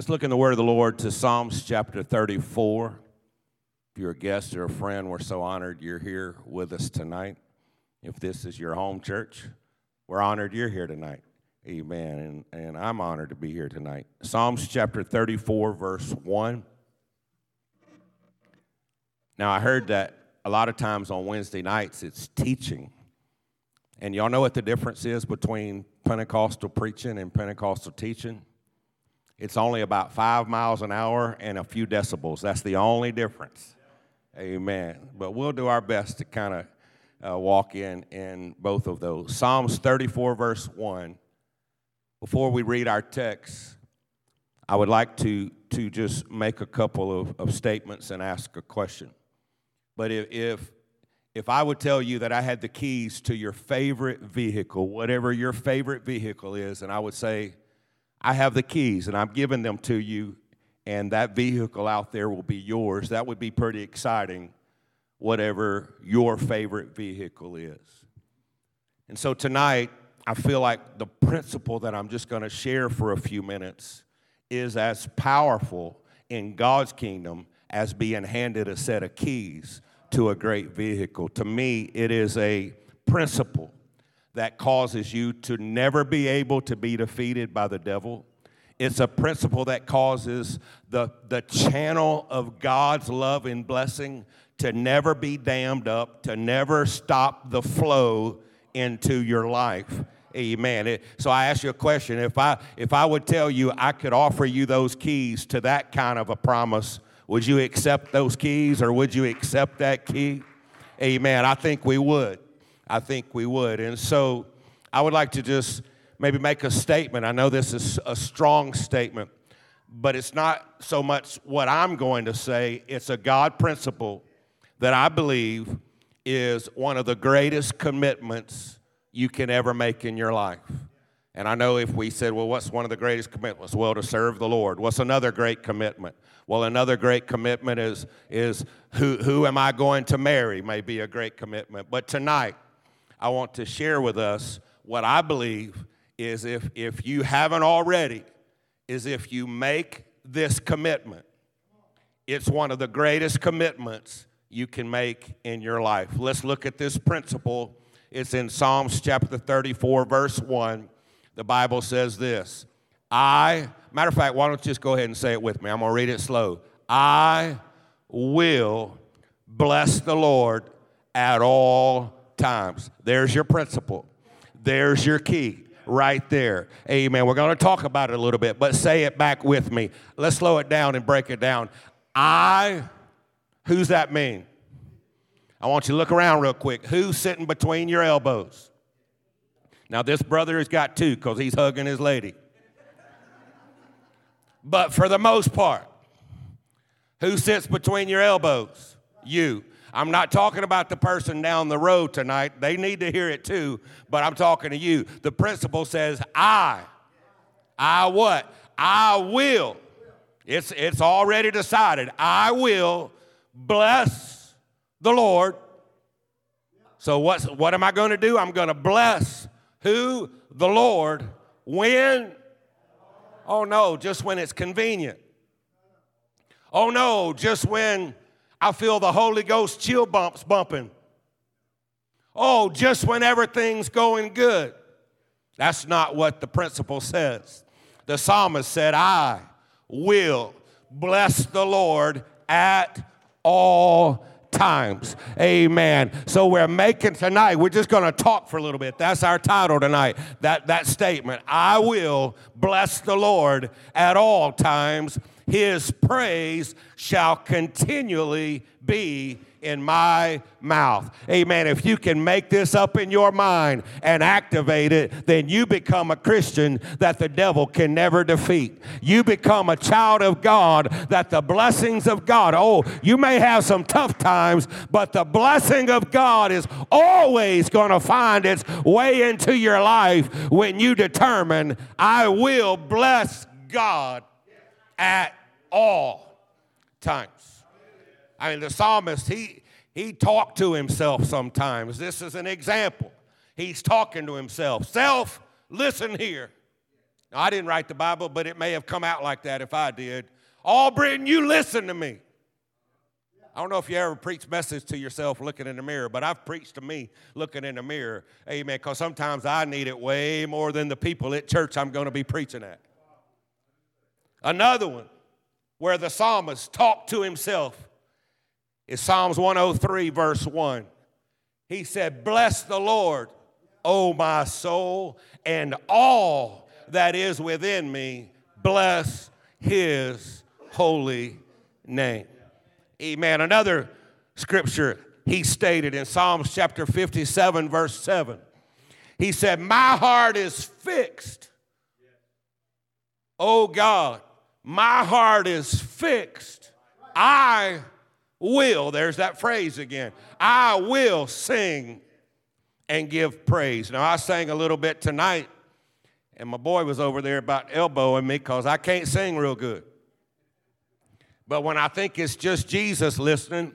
Let's look in the word of the Lord to Psalms chapter 34. If you're a guest or a friend, we're so honored you're here with us tonight. If this is your home church, we're honored you're here tonight. Amen. And, and I'm honored to be here tonight. Psalms chapter 34, verse 1. Now, I heard that a lot of times on Wednesday nights it's teaching. And y'all know what the difference is between Pentecostal preaching and Pentecostal teaching? It's only about five miles an hour and a few decibels. That's the only difference. Amen. But we'll do our best to kind of uh, walk in in both of those. Psalms 34, verse 1. Before we read our text, I would like to, to just make a couple of, of statements and ask a question. But if, if, if I would tell you that I had the keys to your favorite vehicle, whatever your favorite vehicle is, and I would say, I have the keys and I'm giving them to you, and that vehicle out there will be yours. That would be pretty exciting, whatever your favorite vehicle is. And so tonight, I feel like the principle that I'm just going to share for a few minutes is as powerful in God's kingdom as being handed a set of keys to a great vehicle. To me, it is a principle that causes you to never be able to be defeated by the devil. It's a principle that causes the, the channel of God's love and blessing to never be dammed up, to never stop the flow into your life. Amen. It, so I ask you a question. If I if I would tell you I could offer you those keys to that kind of a promise, would you accept those keys or would you accept that key? Amen. I think we would. I think we would. And so I would like to just maybe make a statement. I know this is a strong statement, but it's not so much what I'm going to say, it's a God principle that I believe is one of the greatest commitments you can ever make in your life. And I know if we said, well, what's one of the greatest commitments? Well, to serve the Lord. What's another great commitment? Well, another great commitment is, is who, who am I going to marry, may be a great commitment. But tonight, I want to share with us what I believe is if, if you haven't already, is if you make this commitment, it's one of the greatest commitments you can make in your life. Let's look at this principle. It's in Psalms chapter 34, verse 1. The Bible says this I, matter of fact, why don't you just go ahead and say it with me? I'm going to read it slow. I will bless the Lord at all times. There's your principle. There's your key right there. Amen. We're going to talk about it a little bit, but say it back with me. Let's slow it down and break it down. I, who's that mean? I want you to look around real quick. Who's sitting between your elbows? Now, this brother has got two because he's hugging his lady. But for the most part, who sits between your elbows? You. I'm not talking about the person down the road tonight. They need to hear it too, but I'm talking to you. The principle says, I. I what? I will. It's, it's already decided. I will bless the Lord. So what's, what am I going to do? I'm going to bless who? The Lord. When? Oh no, just when it's convenient. Oh no, just when I feel the Holy Ghost chill bumps bumping. Oh, just when everything's going good. That's not what the principle says. The psalmist said, I will bless the Lord at all times. Amen. So we're making tonight, we're just going to talk for a little bit. That's our title tonight. That that statement, I will bless the Lord at all times his praise shall continually be in my mouth. Amen. If you can make this up in your mind and activate it, then you become a Christian that the devil can never defeat. You become a child of God that the blessings of God, oh, you may have some tough times, but the blessing of God is always going to find its way into your life when you determine, I will bless God at all times. I mean, the psalmist, he, he talked to himself sometimes. This is an example. He's talking to himself. Self, listen here. Now, I didn't write the Bible, but it may have come out like that if I did. Albritton, you listen to me. I don't know if you ever preach message to yourself looking in the mirror, but I've preached to me looking in the mirror. Amen. Because sometimes I need it way more than the people at church I'm going to be preaching at. Another one where the psalmist talked to himself is Psalms 103, verse 1. He said, Bless the Lord, O my soul, and all that is within me, bless his holy name. Amen. Another scripture he stated in Psalms chapter 57, verse 7. He said, My heart is fixed. O God, my heart is fixed. I will, there's that phrase again. I will sing and give praise. Now, I sang a little bit tonight, and my boy was over there about elbowing me because I can't sing real good. But when I think it's just Jesus listening,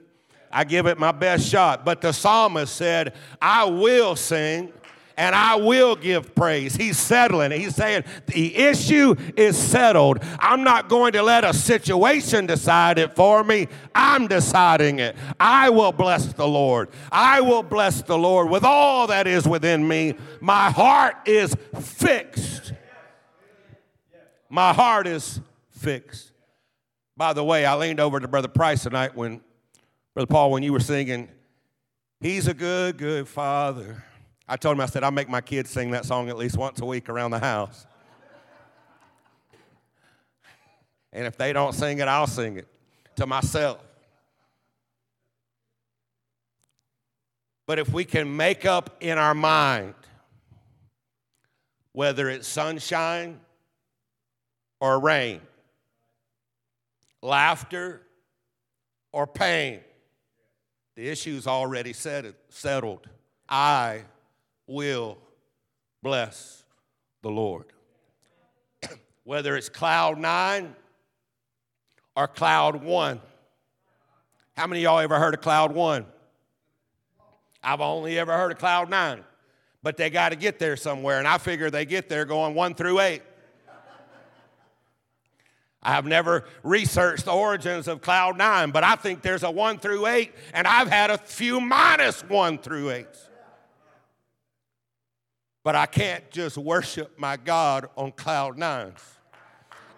I give it my best shot. But the psalmist said, I will sing and I will give praise. He's settling. He's saying, The issue is settled. I'm not going to let a situation decide it for me. I'm deciding it. I will bless the Lord. I will bless the Lord with all that is within me. My heart is fixed. My heart is fixed. By the way, I leaned over to Brother Price tonight when, Brother Paul, when you were singing, He's a good, good father. I told him, I said, I make my kids sing that song at least once a week around the house. and if they don't sing it, I'll sing it to myself. But if we can make up in our mind, whether it's sunshine or rain, laughter, or pain. The issue's already settled. I will bless the Lord. Whether it's cloud nine or cloud one. How many of y'all ever heard of cloud one? I've only ever heard of cloud nine, but they got to get there somewhere, and I figure they get there going one through eight. I have never researched the origins of cloud nine, but I think there's a one through eight, and I've had a few minus one through eights. But I can't just worship my God on cloud nines.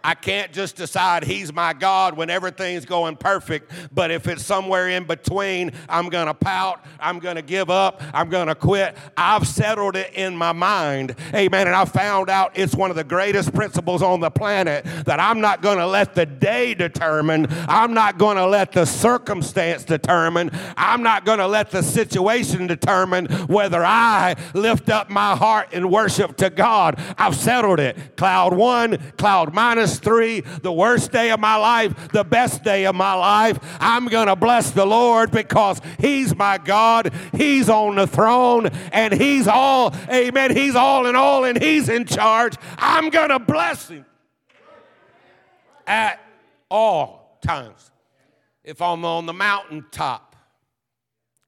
I can't just decide He's my God when everything's going perfect. But if it's somewhere in between, I'm going to pout. I'm going to give up. I'm going to quit. I've settled it in my mind. Amen. And I found out it's one of the greatest principles on the planet that I'm not going to let the day determine. I'm not going to let the circumstance determine. I'm not going to let the situation determine whether I lift up my heart in worship to God. I've settled it. Cloud one, cloud minus three, the worst day of my life, the best day of my life. I'm going to bless the Lord because He's my God. He's on the throne and He's all, amen, He's all in all and He's in charge. I'm going to bless Him at all times. If I'm on the mountaintop,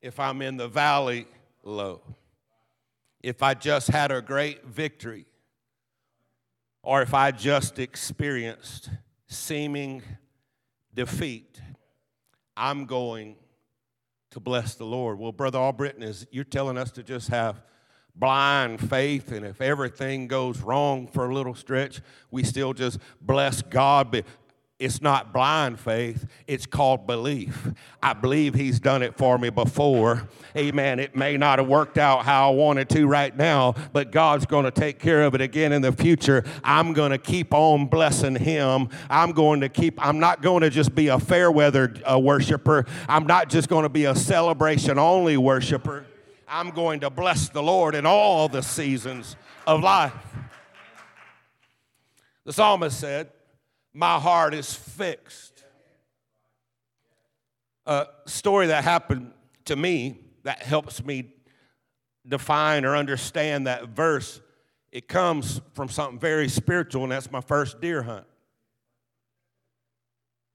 if I'm in the valley low, if I just had a great victory, or if I just experienced seeming defeat, I'm going to bless the Lord. Well, Brother Albritton, is you're telling us to just have blind faith, and if everything goes wrong for a little stretch, we still just bless God it's not blind faith, it's called belief. I believe He's done it for me before. Amen. It may not have worked out how I wanted to right now, but God's going to take care of it again in the future. I'm going to keep on blessing Him. I'm going to keep, I'm not going to just be a fair weather uh, worshiper. I'm not just going to be a celebration only worshiper. I'm going to bless the Lord in all the seasons of life. The psalmist said, my heart is fixed. A story that happened to me that helps me define or understand that verse, it comes from something very spiritual, and that's my first deer hunt.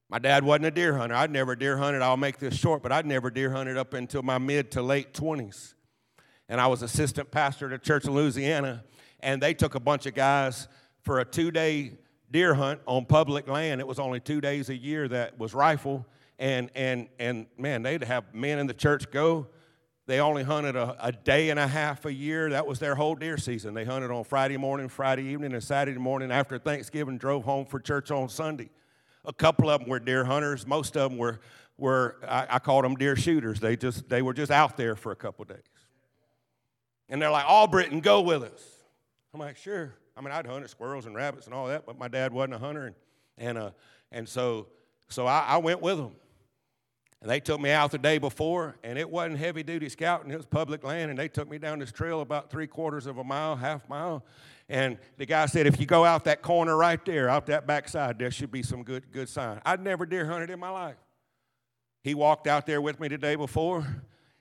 My dad wasn't a deer hunter. I'd never deer hunted. I'll make this short, but I'd never deer hunted up until my mid to late 20s. And I was assistant pastor at a church in Louisiana, and they took a bunch of guys for a two day deer hunt on public land. It was only two days a year that was rifle. And, and, and man, they'd have men in the church go. They only hunted a, a day and a half a year. That was their whole deer season. They hunted on Friday morning, Friday evening, and Saturday morning after Thanksgiving, drove home for church on Sunday. A couple of them were deer hunters. Most of them were, were I, I called them deer shooters. They, just, they were just out there for a couple days. And they're like, Albritton, go with us. I'm like, sure. I mean, I'd hunted squirrels and rabbits and all that, but my dad wasn't a hunter. And, and, uh, and so, so I, I went with them. And they took me out the day before, and it wasn't heavy duty scouting, it was public land. And they took me down this trail about three quarters of a mile, half mile. And the guy said, if you go out that corner right there, out that backside, there should be some good, good sign. I'd never deer hunted in my life. He walked out there with me the day before,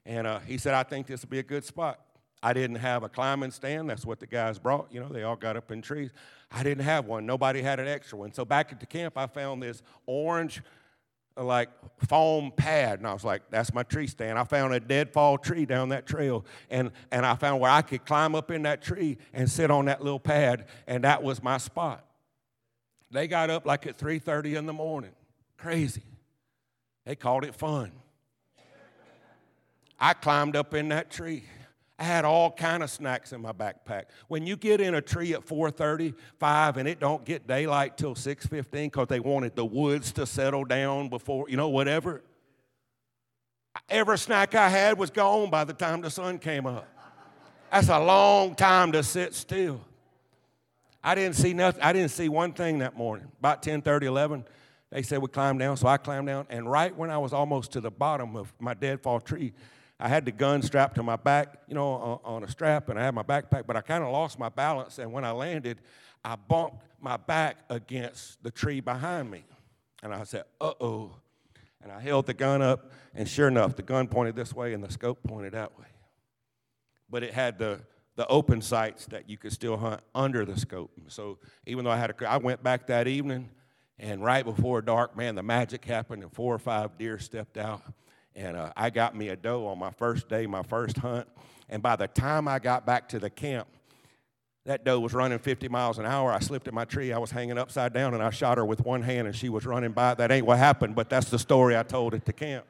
and uh, he said, I think this will be a good spot. I didn't have a climbing stand. That's what the guys brought. You know, they all got up in trees. I didn't have one. Nobody had an extra one. So back at the camp, I found this orange like foam pad and i was like that's my tree stand i found a deadfall tree down that trail and, and i found where i could climb up in that tree and sit on that little pad and that was my spot they got up like at 3.30 in the morning crazy they called it fun i climbed up in that tree I had all kind of snacks in my backpack. When you get in a tree at 4:35 and it don't get daylight till 6:15 because they wanted the woods to settle down before, you know, whatever. Every snack I had was gone by the time the sun came up. That's a long time to sit still. I didn't see nothing. I didn't see one thing that morning. About 10, 30, 11, they said we climbed down, so I climbed down. And right when I was almost to the bottom of my deadfall tree, I had the gun strapped to my back, you know, on, on a strap, and I had my backpack, but I kind of lost my balance. And when I landed, I bumped my back against the tree behind me. And I said, uh oh. And I held the gun up, and sure enough, the gun pointed this way and the scope pointed that way. But it had the, the open sights that you could still hunt under the scope. So even though I had a, I went back that evening, and right before dark, man, the magic happened, and four or five deer stepped out and uh, I got me a doe on my first day, my first hunt. And by the time I got back to the camp, that doe was running 50 miles an hour. I slipped in my tree. I was hanging upside down and I shot her with one hand and she was running by. That ain't what happened, but that's the story I told at the camp.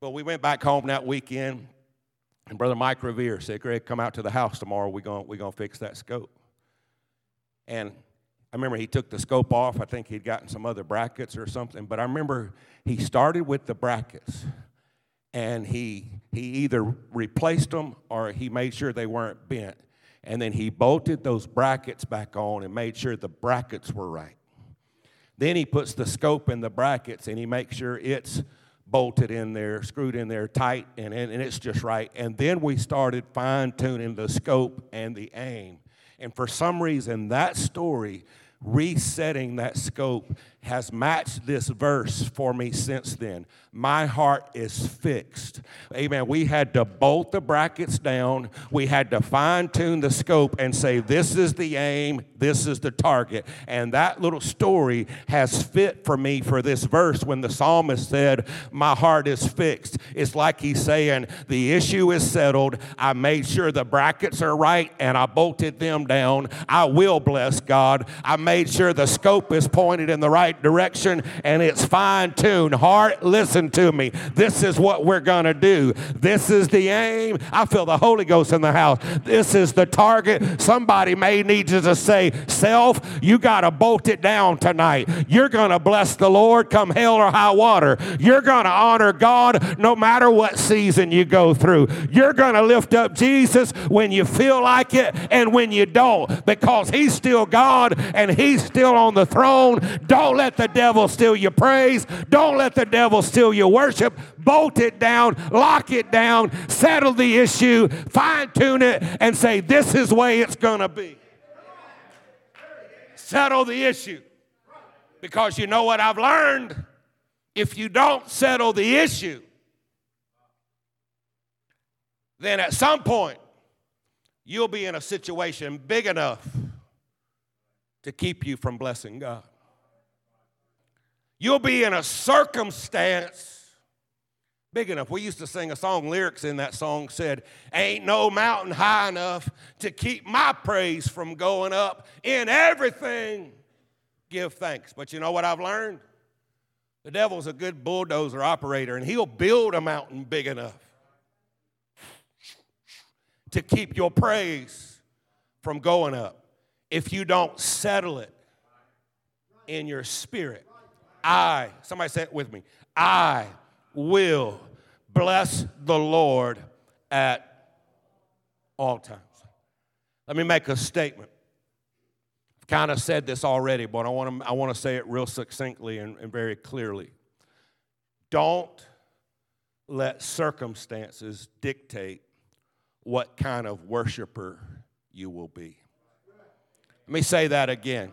Well, we went back home that weekend, and Brother Mike Revere said, Greg, come out to the house tomorrow. We're going we gonna fix that scope. And I remember he took the scope off. I think he'd gotten some other brackets or something. But I remember he started with the brackets and he, he either replaced them or he made sure they weren't bent. And then he bolted those brackets back on and made sure the brackets were right. Then he puts the scope in the brackets and he makes sure it's bolted in there, screwed in there tight, and, and, and it's just right. And then we started fine tuning the scope and the aim. And for some reason, that story resetting that scope has matched this verse for me since then. My heart is fixed. Amen. We had to bolt the brackets down, we had to fine tune the scope and say, This is the aim, this is the target. And that little story has fit for me for this verse when the psalmist said, My heart is fixed. It's like he's saying, The issue is settled. I made sure the brackets are right and I bolted them down. I will bless God. I made sure the scope is pointed in the right right direction and it's fine tuned. Heart, listen to me. This is what we're going to do. This is the aim. I feel the Holy Ghost in the house. This is the target. Somebody may need you to say, Self, you got to bolt it down tonight. You're going to bless the Lord come hell or high water. You're going to honor God no matter what season you go through. You're going to lift up Jesus when you feel like it and when you don't because He's still God and He's still on the throne. Don't let the devil steal your praise. Don't let the devil steal your worship. Bolt it down, lock it down, settle the issue, fine tune it, and say, This is the way it's going to be. Settle the issue. Because you know what I've learned? If you don't settle the issue, then at some point you'll be in a situation big enough to keep you from blessing God. You'll be in a circumstance Big enough. We used to sing a song, lyrics in that song said, Ain't no mountain high enough to keep my praise from going up. In everything, give thanks. But you know what I've learned? The devil's a good bulldozer operator, and he'll build a mountain big enough to keep your praise from going up if you don't settle it in your spirit. I, somebody say it with me, I will bless the Lord at all times. Let me make a statement. I've kind of said this already, but I want to, I want to say it real succinctly and, and very clearly. Don't let circumstances dictate what kind of worshiper you will be. Let me say that again.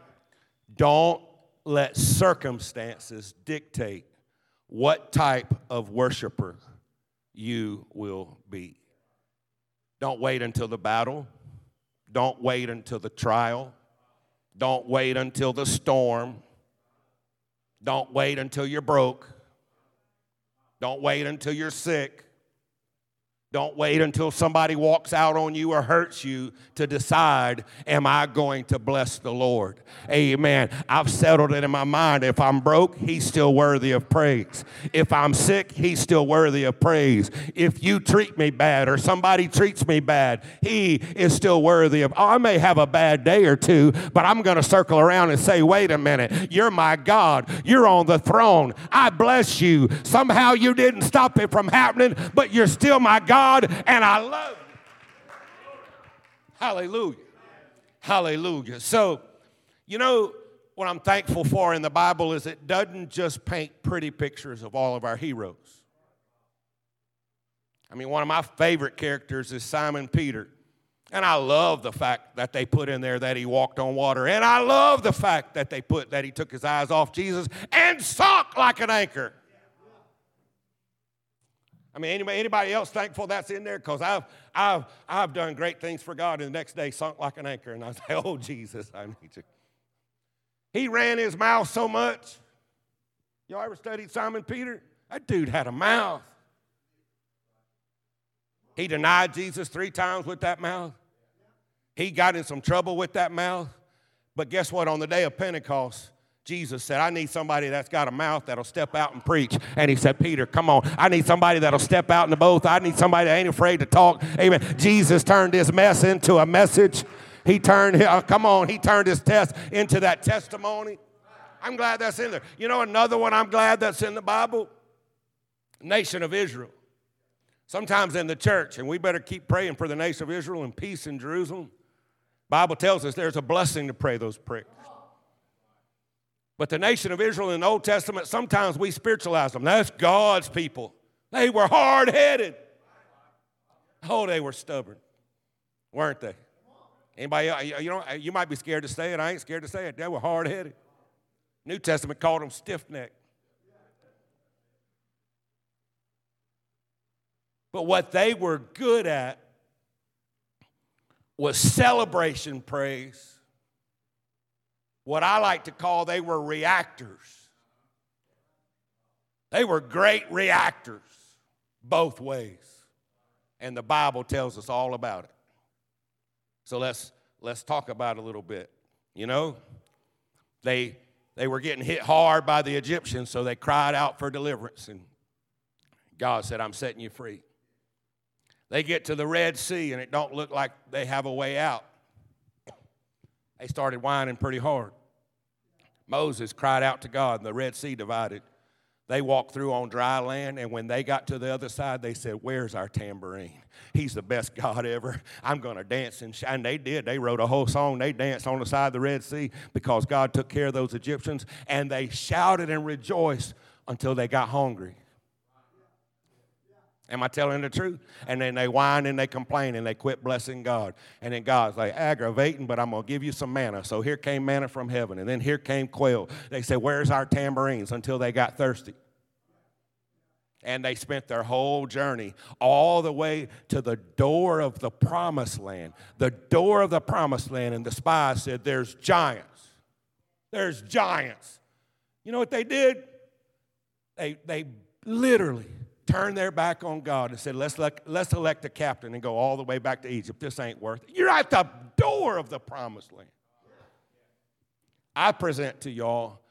Don't let circumstances dictate what type of worshiper you will be. Don't wait until the battle. Don't wait until the trial. Don't wait until the storm. Don't wait until you're broke. Don't wait until you're sick. Don't wait until somebody walks out on you or hurts you to decide, am I going to bless the Lord? Amen. I've settled it in my mind. If I'm broke, he's still worthy of praise. If I'm sick, he's still worthy of praise. If you treat me bad or somebody treats me bad, he is still worthy of. Oh, I may have a bad day or two, but I'm going to circle around and say, wait a minute, you're my God. You're on the throne. I bless you. Somehow you didn't stop it from happening, but you're still my God. God and I love you. Hallelujah. Hallelujah. So, you know, what I'm thankful for in the Bible is it doesn't just paint pretty pictures of all of our heroes. I mean, one of my favorite characters is Simon Peter. And I love the fact that they put in there that he walked on water. And I love the fact that they put that he took his eyes off Jesus and sunk like an anchor. I mean, anybody, anybody else thankful that's in there? Because I've, I've, I've done great things for God, and the next day sunk like an anchor. And I say, Oh, Jesus, I need you. He ran his mouth so much. Y'all ever studied Simon Peter? That dude had a mouth. He denied Jesus three times with that mouth. He got in some trouble with that mouth. But guess what? On the day of Pentecost, Jesus said, I need somebody that's got a mouth that'll step out and preach. And he said, Peter, come on. I need somebody that'll step out in the boat. I need somebody that ain't afraid to talk. Amen. Jesus turned his mess into a message. He turned, uh, come on, he turned his test into that testimony. I'm glad that's in there. You know, another one I'm glad that's in the Bible? Nation of Israel. Sometimes in the church, and we better keep praying for the nation of Israel and peace in Jerusalem. Bible tells us there's a blessing to pray those prayers. But the nation of Israel in the Old Testament, sometimes we spiritualize them. That's God's people. They were hard headed. Oh, they were stubborn, weren't they? Anybody, you know, you might be scared to say it. I ain't scared to say it. They were hard headed. New Testament called them stiff necked. But what they were good at was celebration praise what I like to call they were reactors. They were great reactors both ways. And the Bible tells us all about it. So let's let's talk about it a little bit. You know, they they were getting hit hard by the Egyptians, so they cried out for deliverance and God said, "I'm setting you free." They get to the Red Sea and it don't look like they have a way out they started whining pretty hard. Moses cried out to God, and the Red Sea divided. They walked through on dry land, and when they got to the other side, they said, Where's our tambourine? He's the best God ever. I'm going to dance and shine. They did. They wrote a whole song. They danced on the side of the Red Sea because God took care of those Egyptians, and they shouted and rejoiced until they got hungry. Am I telling the truth? And then they whine and they complain and they quit blessing God. And then God's like, aggravating, but I'm going to give you some manna. So here came manna from heaven. And then here came quail. They said, Where's our tambourines? Until they got thirsty. And they spent their whole journey all the way to the door of the promised land. The door of the promised land. And the spies said, There's giants. There's giants. You know what they did? They, they literally turned their back on God and said, let's, elect, let's elect a captain and go all the way back to Egypt. This ain't worth it. You're at the door of the promised land. I present to y'all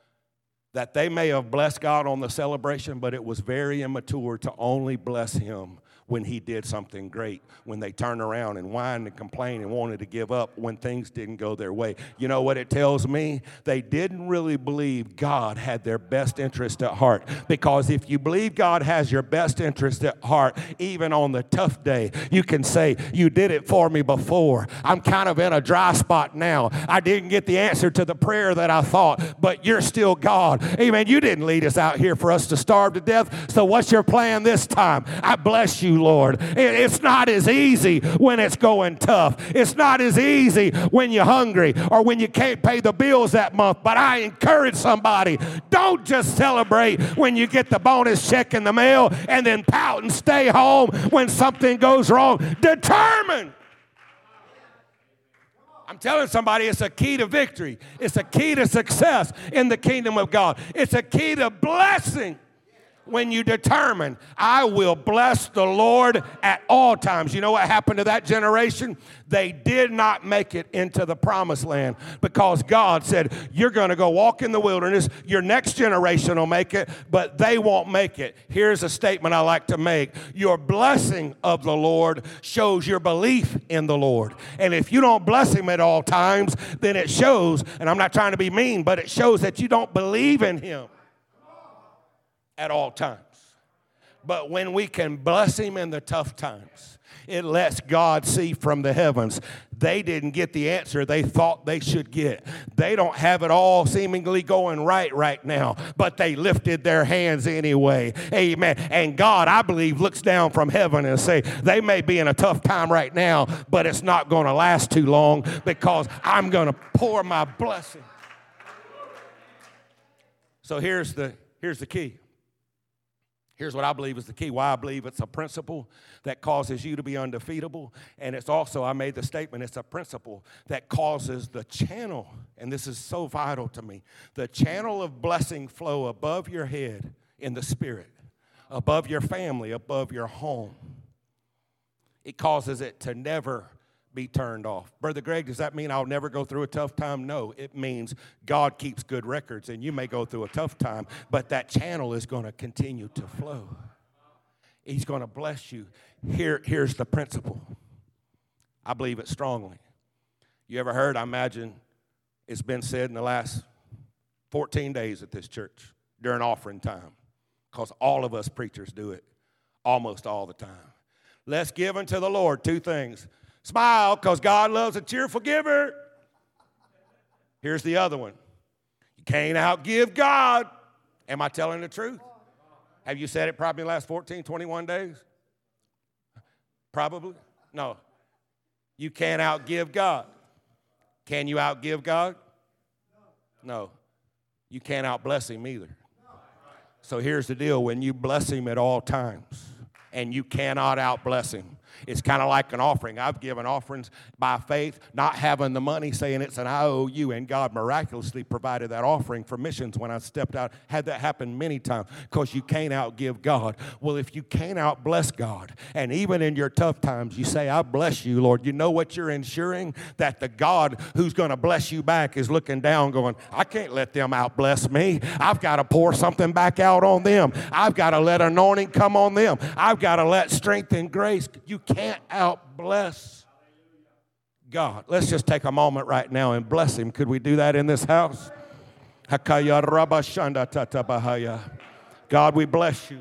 that they may have blessed God on the celebration, but it was very immature to only bless Him when he did something great, when they turned around and whined and complained and wanted to give up when things didn't go their way. You know what it tells me? They didn't really believe God had their best interest at heart. Because if you believe God has your best interest at heart, even on the tough day, you can say, You did it for me before. I'm kind of in a dry spot now. I didn't get the answer to the prayer that I thought, but you're still God. Amen. You didn't lead us out here for us to starve to death. So what's your plan this time? I bless you Lord. It's not as easy when it's going tough. It's not as easy when you're hungry or when you can't pay the bills that month. But I encourage somebody don't just celebrate when you get the bonus check in the mail and then pout and stay home when something goes wrong. Determine. I'm telling somebody it's a key to victory. It's a key to success in the kingdom of God. It's a key to blessing when you determine, I will bless the Lord at all times. You know what happened to that generation? They did not make it into the promised land because God said, You're going to go walk in the wilderness. Your next generation will make it, but they won't make it. Here's a statement I like to make Your blessing of the Lord shows your belief in the Lord. And if you don't bless Him at all times, then it shows, and I'm not trying to be mean, but it shows that you don't believe in Him at all times. But when we can bless Him in the tough times, it lets God see from the heavens. They didn't get the answer they thought they should get. They don't have it all seemingly going right right now, but they lifted their hands anyway. Amen. And God, I believe, looks down from heaven and say, they may be in a tough time right now, but it's not going to last too long because I'm going to pour my blessing. So here's the here's the key. Here's what I believe is the key why I believe it's a principle that causes you to be undefeatable. And it's also, I made the statement, it's a principle that causes the channel, and this is so vital to me the channel of blessing flow above your head in the spirit, above your family, above your home. It causes it to never be turned off. Brother Greg, does that mean I'll never go through a tough time? No, it means God keeps good records and you may go through a tough time, but that channel is going to continue to flow. He's going to bless you. Here, here's the principle. I believe it strongly. You ever heard? I imagine it's been said in the last 14 days at this church during offering time, because all of us preachers do it almost all the time. Let's give unto the Lord two things Smile because God loves a cheerful giver. Here's the other one you can't outgive God. Am I telling the truth? Have you said it probably the last 14, 21 days? Probably. No. You can't outgive God. Can you outgive God? No. You can't outbless Him either. So here's the deal when you bless Him at all times, and you cannot outbless Him, it's kind of like an offering. I've given offerings by faith, not having the money, saying it's an IOU, and God miraculously provided that offering for missions when I stepped out. Had that happen many times because you can't outgive God. Well, if you can't outbless God, and even in your tough times, you say, I bless you, Lord, you know what you're ensuring? That the God who's going to bless you back is looking down, going, I can't let them outbless me. I've got to pour something back out on them. I've got to let anointing come on them. I've got to let strength and grace. You can't out bless God. Let's just take a moment right now and bless Him. Could we do that in this house? God, we bless you.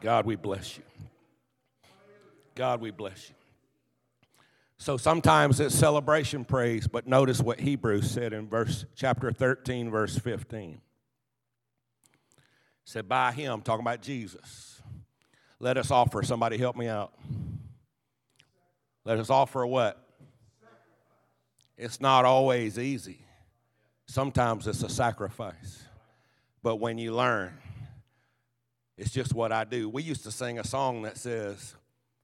God, we bless you. God, we bless you. So sometimes it's celebration praise, but notice what Hebrews said in verse chapter 13, verse 15 said, By him, talking about Jesus, let us offer. Somebody help me out. Let us offer what? It's not always easy. Sometimes it's a sacrifice. But when you learn, it's just what I do. We used to sing a song that says,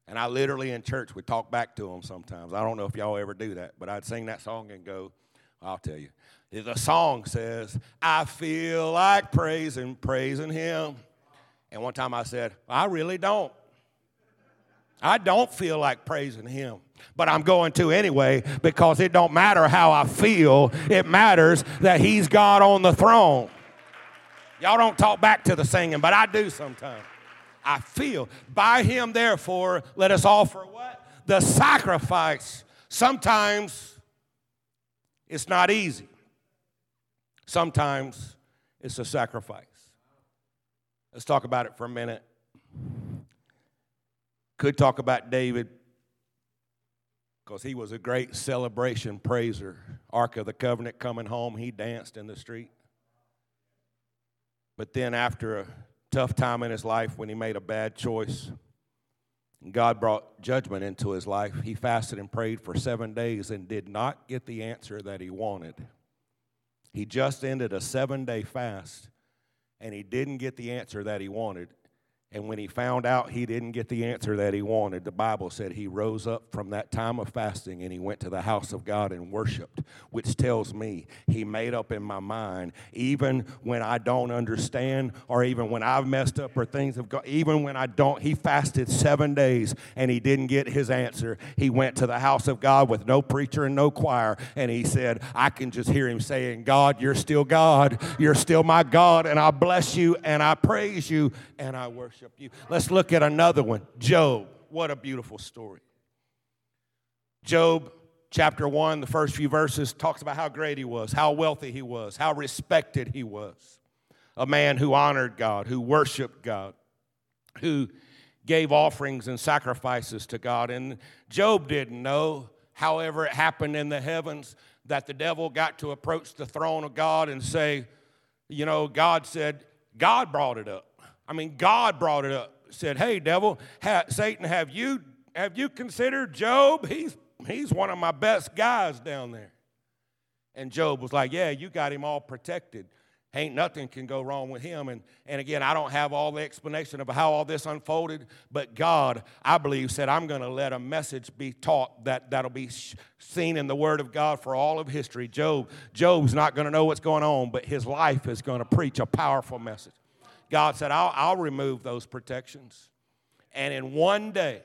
and I literally in church would talk back to them sometimes. I don't know if y'all ever do that, but I'd sing that song and go, I'll tell you. The song says, I feel like praising, praising him. And one time I said, I really don't. I don't feel like praising him, but I'm going to anyway because it don't matter how I feel. It matters that he's God on the throne. Y'all don't talk back to the singing, but I do sometimes. I feel. By him, therefore, let us offer what? The sacrifice. Sometimes it's not easy. Sometimes it's a sacrifice. Let's talk about it for a minute. Could talk about David because he was a great celebration praiser. Ark of the Covenant coming home, he danced in the street. But then, after a tough time in his life when he made a bad choice, God brought judgment into his life. He fasted and prayed for seven days and did not get the answer that he wanted. He just ended a seven day fast and he didn't get the answer that he wanted. And when he found out he didn't get the answer that he wanted, the Bible said he rose up from that time of fasting and he went to the house of God and worshiped, which tells me he made up in my mind, even when I don't understand, or even when I've messed up or things have gone, even when I don't, he fasted seven days and he didn't get his answer. He went to the house of God with no preacher and no choir, and he said, I can just hear him saying, God, you're still God. You're still my God, and I bless you and I praise you and I worship worship you. Let's look at another one Job. What a beautiful story. Job chapter 1, the first few verses, talks about how great he was, how wealthy he was, how respected he was. A man who honored God, who worshiped God, who gave offerings and sacrifices to God. And Job didn't know, however, it happened in the heavens that the devil got to approach the throne of God and say, You know, God said, God brought it up. I mean, God brought it up. Said, "Hey, devil, ha- Satan, have you have you considered Job? He's he's one of my best guys down there." And Job was like, "Yeah, you got him all protected. Ain't nothing can go wrong with him." And and again, I don't have all the explanation of how all this unfolded, but God, I believe, said, "I'm going to let a message be taught that that'll be seen in the Word of God for all of history." Job, Job's not going to know what's going on, but his life is going to preach a powerful message. God said, I'll, I'll remove those protections. And in one day,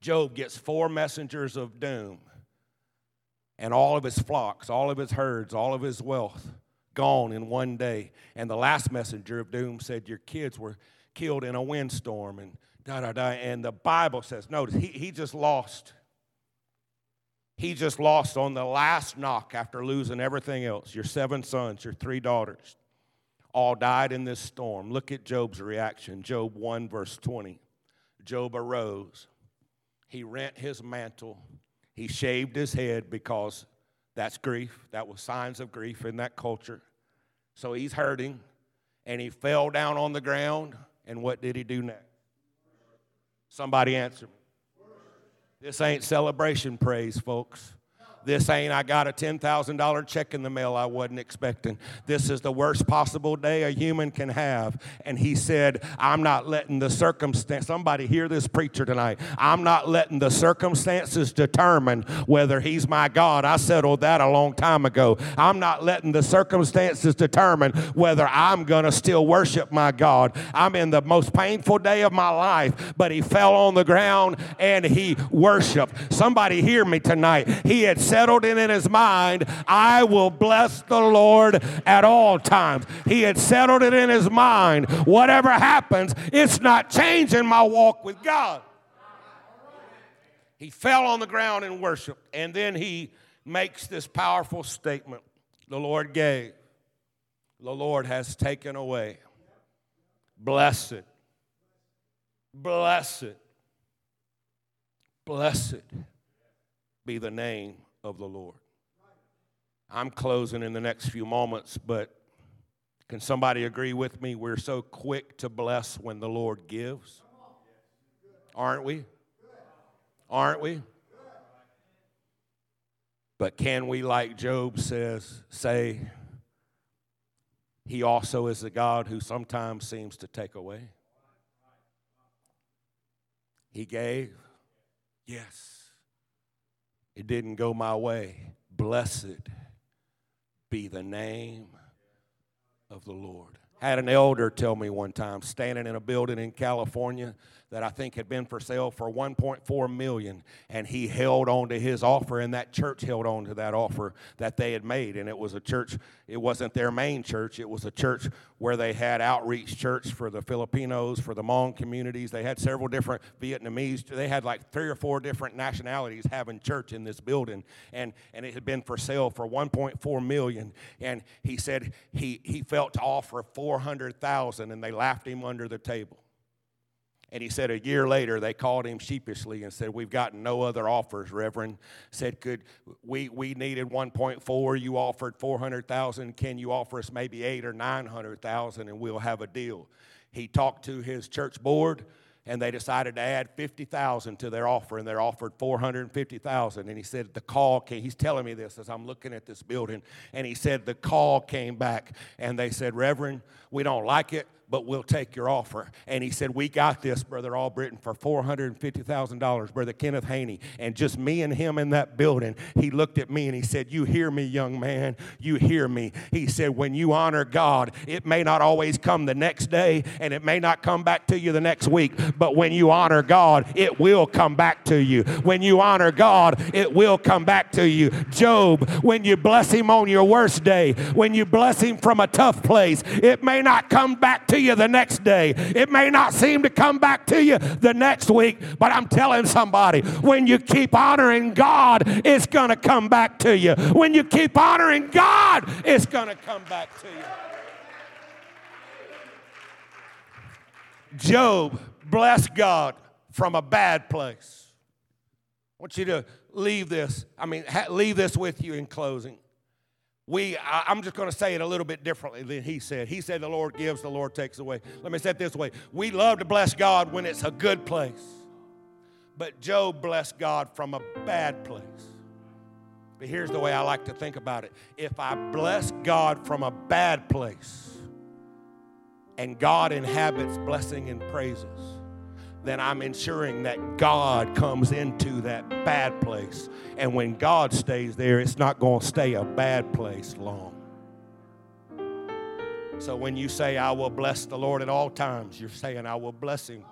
Job gets four messengers of doom and all of his flocks, all of his herds, all of his wealth gone in one day. And the last messenger of doom said, Your kids were killed in a windstorm and da da da. And the Bible says, notice, he, he just lost. He just lost on the last knock after losing everything else your seven sons, your three daughters all died in this storm. Look at Job's reaction. Job 1, verse 20. Job arose, he rent his mantle, he shaved his head because that's grief. That was signs of grief in that culture. So he's hurting, and he fell down on the ground. And what did he do next? Somebody answer me. This ain't celebration praise, folks. This ain't, I got a $10,000 check in the mail I wasn't expecting. This is the worst possible day a human can have. And he said, I'm not letting the circumstance, somebody hear this preacher tonight. I'm not letting the circumstances determine whether he's my God. I settled that a long time ago. I'm not letting the circumstances determine whether I'm going to still worship my God. I'm in the most painful day of my life, but he fell on the ground and he worshiped. Somebody hear me tonight. He had said, settled it in his mind, I will bless the Lord at all times. He had settled it in his mind. Whatever happens, it's not changing my walk with God. He fell on the ground and worshiped. And then he makes this powerful statement The Lord gave, the Lord has taken away. Blessed, blessed, blessed be the name of the Lord. I'm closing in the next few moments, but can somebody agree with me? We're so quick to bless when the Lord gives. Aren't we? Aren't we? But can we, like Job says, say, He also is a God who sometimes seems to take away? He gave? Yes. It didn't go my way, Blessed be the name of the Lord. Had an elder tell me one time, standing in a building in California, that I think had been for sale for 1.4 million and he held on to his offer and that church held on to that offer that they had made. And it was a church it wasn't their main church it was a church where they had outreach church for the Filipinos for the Hmong communities. They had several different Vietnamese they had like three or four different nationalities having church in this building. And and it had been for sale for 1.4 million. And he said he he felt to offer 400,000 and they laughed him under the table and he said a year later they called him sheepishly and said, We've gotten no other offers, Reverend. Said, Could we we needed 1.4, you offered 400,000. Can you offer us maybe eight or 900,000 and we'll have a deal? He talked to his church board and they decided to add 50,000 to their offer and they're offered 450,000 and he said the call came he's telling me this as I'm looking at this building and he said the call came back and they said reverend we don't like it but we'll take your offer. And he said, We got this, Brother Albritton, for $450,000, Brother Kenneth Haney. And just me and him in that building, he looked at me and he said, You hear me, young man. You hear me. He said, When you honor God, it may not always come the next day and it may not come back to you the next week, but when you honor God, it will come back to you. When you honor God, it will come back to you. Job, when you bless him on your worst day, when you bless him from a tough place, it may not come back to to you the next day. It may not seem to come back to you the next week, but I'm telling somebody when you keep honoring God, it's going to come back to you. When you keep honoring God, it's going to come back to you. Job blessed God from a bad place. I want you to leave this, I mean, leave this with you in closing we i'm just going to say it a little bit differently than he said. He said the lord gives the lord takes away. Let me say it this way. We love to bless god when it's a good place but job blessed god from a bad place. But here's the way i like to think about it. If i bless god from a bad place and god inhabits blessing and praises then I'm ensuring that God comes into that bad place. And when God stays there, it's not going to stay a bad place long. So when you say, I will bless the Lord at all times, you're saying, I will bless him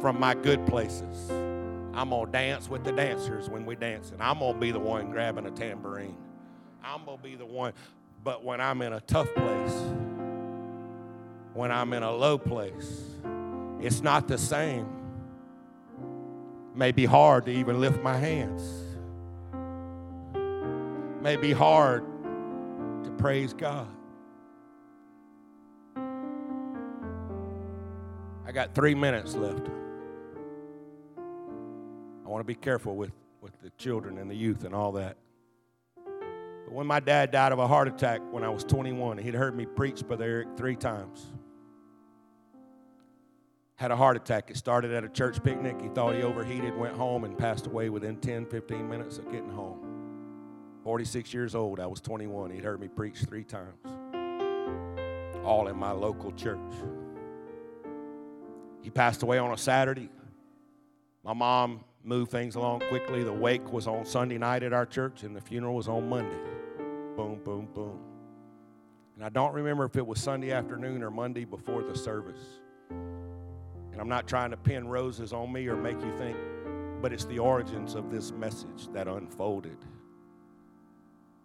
from my good places. I'm going to dance with the dancers when we dance, and I'm going to be the one grabbing a tambourine. I'm going to be the one. But when I'm in a tough place, when I'm in a low place, it's not the same. May be hard to even lift my hands. May be hard to praise God. I got three minutes left. I want to be careful with, with the children and the youth and all that. But when my dad died of a heart attack when I was 21, he'd heard me preach Brother Eric three times had a heart attack. It started at a church picnic. He thought he overheated, went home, and passed away within 10, 15 minutes of getting home. 46 years old, I was 21. He'd heard me preach three times, all in my local church. He passed away on a Saturday. My mom moved things along quickly. The wake was on Sunday night at our church, and the funeral was on Monday. Boom, boom, boom. And I don't remember if it was Sunday afternoon or Monday before the service. And I'm not trying to pin roses on me or make you think, but it's the origins of this message that unfolded.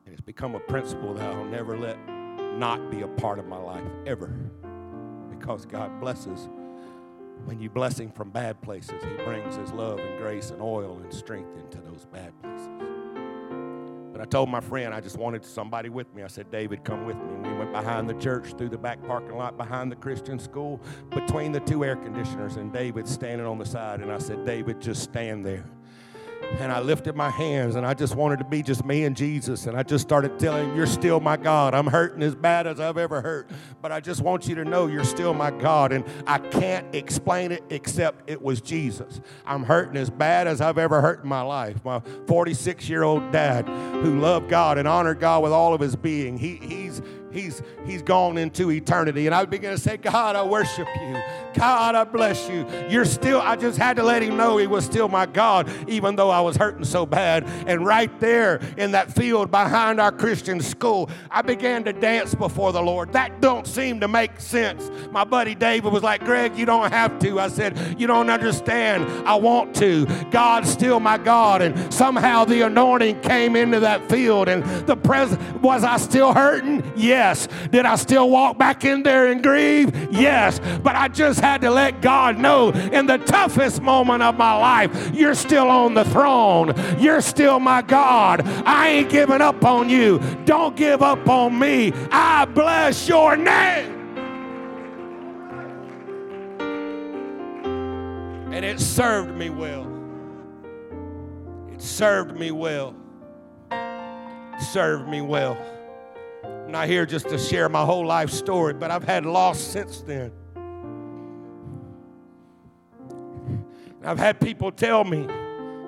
And it's become a principle that I'll never let not be a part of my life ever. Because God blesses. When you bless Him from bad places, He brings His love and grace and oil and strength into those bad places. But I told my friend I just wanted somebody with me. I said, David, come with me. And we went behind the church through the back parking lot behind the Christian school between the two air conditioners, and David standing on the side. And I said, David, just stand there and I lifted my hands and I just wanted to be just me and Jesus. And I just started telling him, You're still my God. I'm hurting as bad as I've ever hurt. But I just want you to know you're still my God. And I can't explain it except it was Jesus. I'm hurting as bad as I've ever hurt in my life. My 46 year old dad who loved God and honored God with all of his being, he, he's he's he's gone into eternity and i began to say god i worship you God, I bless you. You're still, I just had to let him know he was still my God, even though I was hurting so bad. And right there in that field behind our Christian school, I began to dance before the Lord. That don't seem to make sense. My buddy David was like, Greg, you don't have to. I said, You don't understand. I want to. God's still my God. And somehow the anointing came into that field. And the presence, was I still hurting? Yes. Did I still walk back in there and grieve? Yes. But I just had to let God know in the toughest moment of my life, you're still on the throne. You're still my God. I ain't giving up on you. Don't give up on me. I bless your name. And it served me well. It served me well. It served me well. I'm not here just to share my whole life story, but I've had loss since then. I've had people tell me,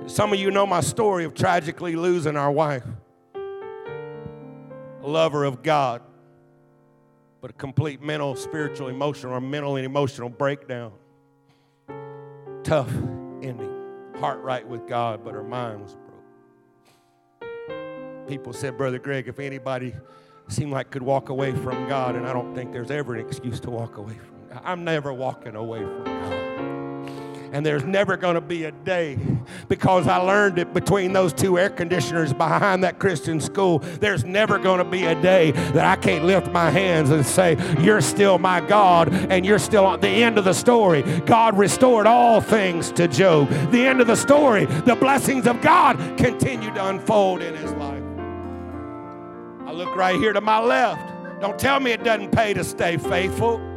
some of you know my story of tragically losing our wife, a lover of God, but a complete mental, spiritual, emotional, or mental and emotional breakdown. Tough ending. Heart right with God, but her mind was broke. People said, Brother Greg, if anybody seemed like could walk away from God, and I don't think there's ever an excuse to walk away from God. I'm never walking away from God and there's never going to be a day because I learned it between those two air conditioners behind that Christian school. There's never going to be a day that I can't lift my hands and say, You're still my God, and you're still on the end of the story. God restored all things to Job. The end of the story, the blessings of God continue to unfold in his life. I look right here to my left. Don't tell me it doesn't pay to stay faithful.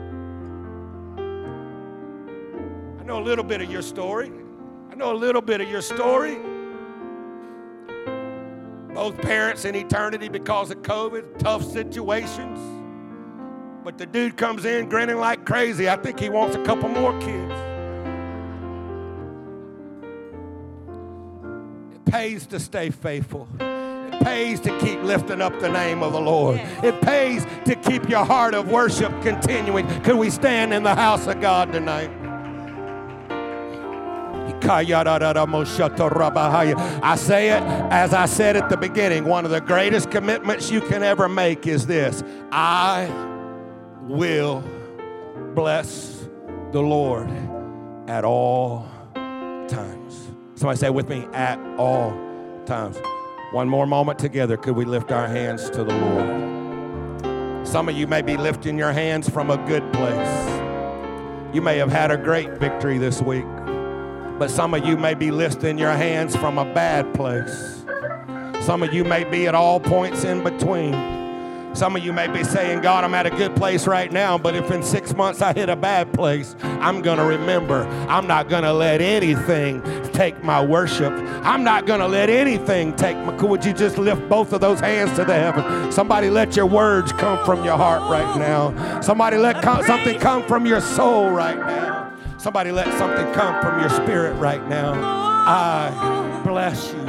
I know a little bit of your story. I know a little bit of your story. Both parents in eternity because of COVID, tough situations. But the dude comes in grinning like crazy. I think he wants a couple more kids. It pays to stay faithful. It pays to keep lifting up the name of the Lord. It pays to keep your heart of worship continuing. Can we stand in the house of God tonight? I say it as I said at the beginning one of the greatest commitments you can ever make is this I will bless the Lord at all times. Somebody say with me, at all times. One more moment together. Could we lift our hands to the Lord? Some of you may be lifting your hands from a good place. You may have had a great victory this week. But some of you may be lifting your hands from a bad place. Some of you may be at all points in between. Some of you may be saying, God, I'm at a good place right now, but if in six months I hit a bad place, I'm going to remember. I'm not going to let anything take my worship. I'm not going to let anything take my. Would you just lift both of those hands to the heaven? Somebody let your words come from your heart right now. Somebody let something come from your soul right now. Somebody let something come from your spirit right now. I bless you,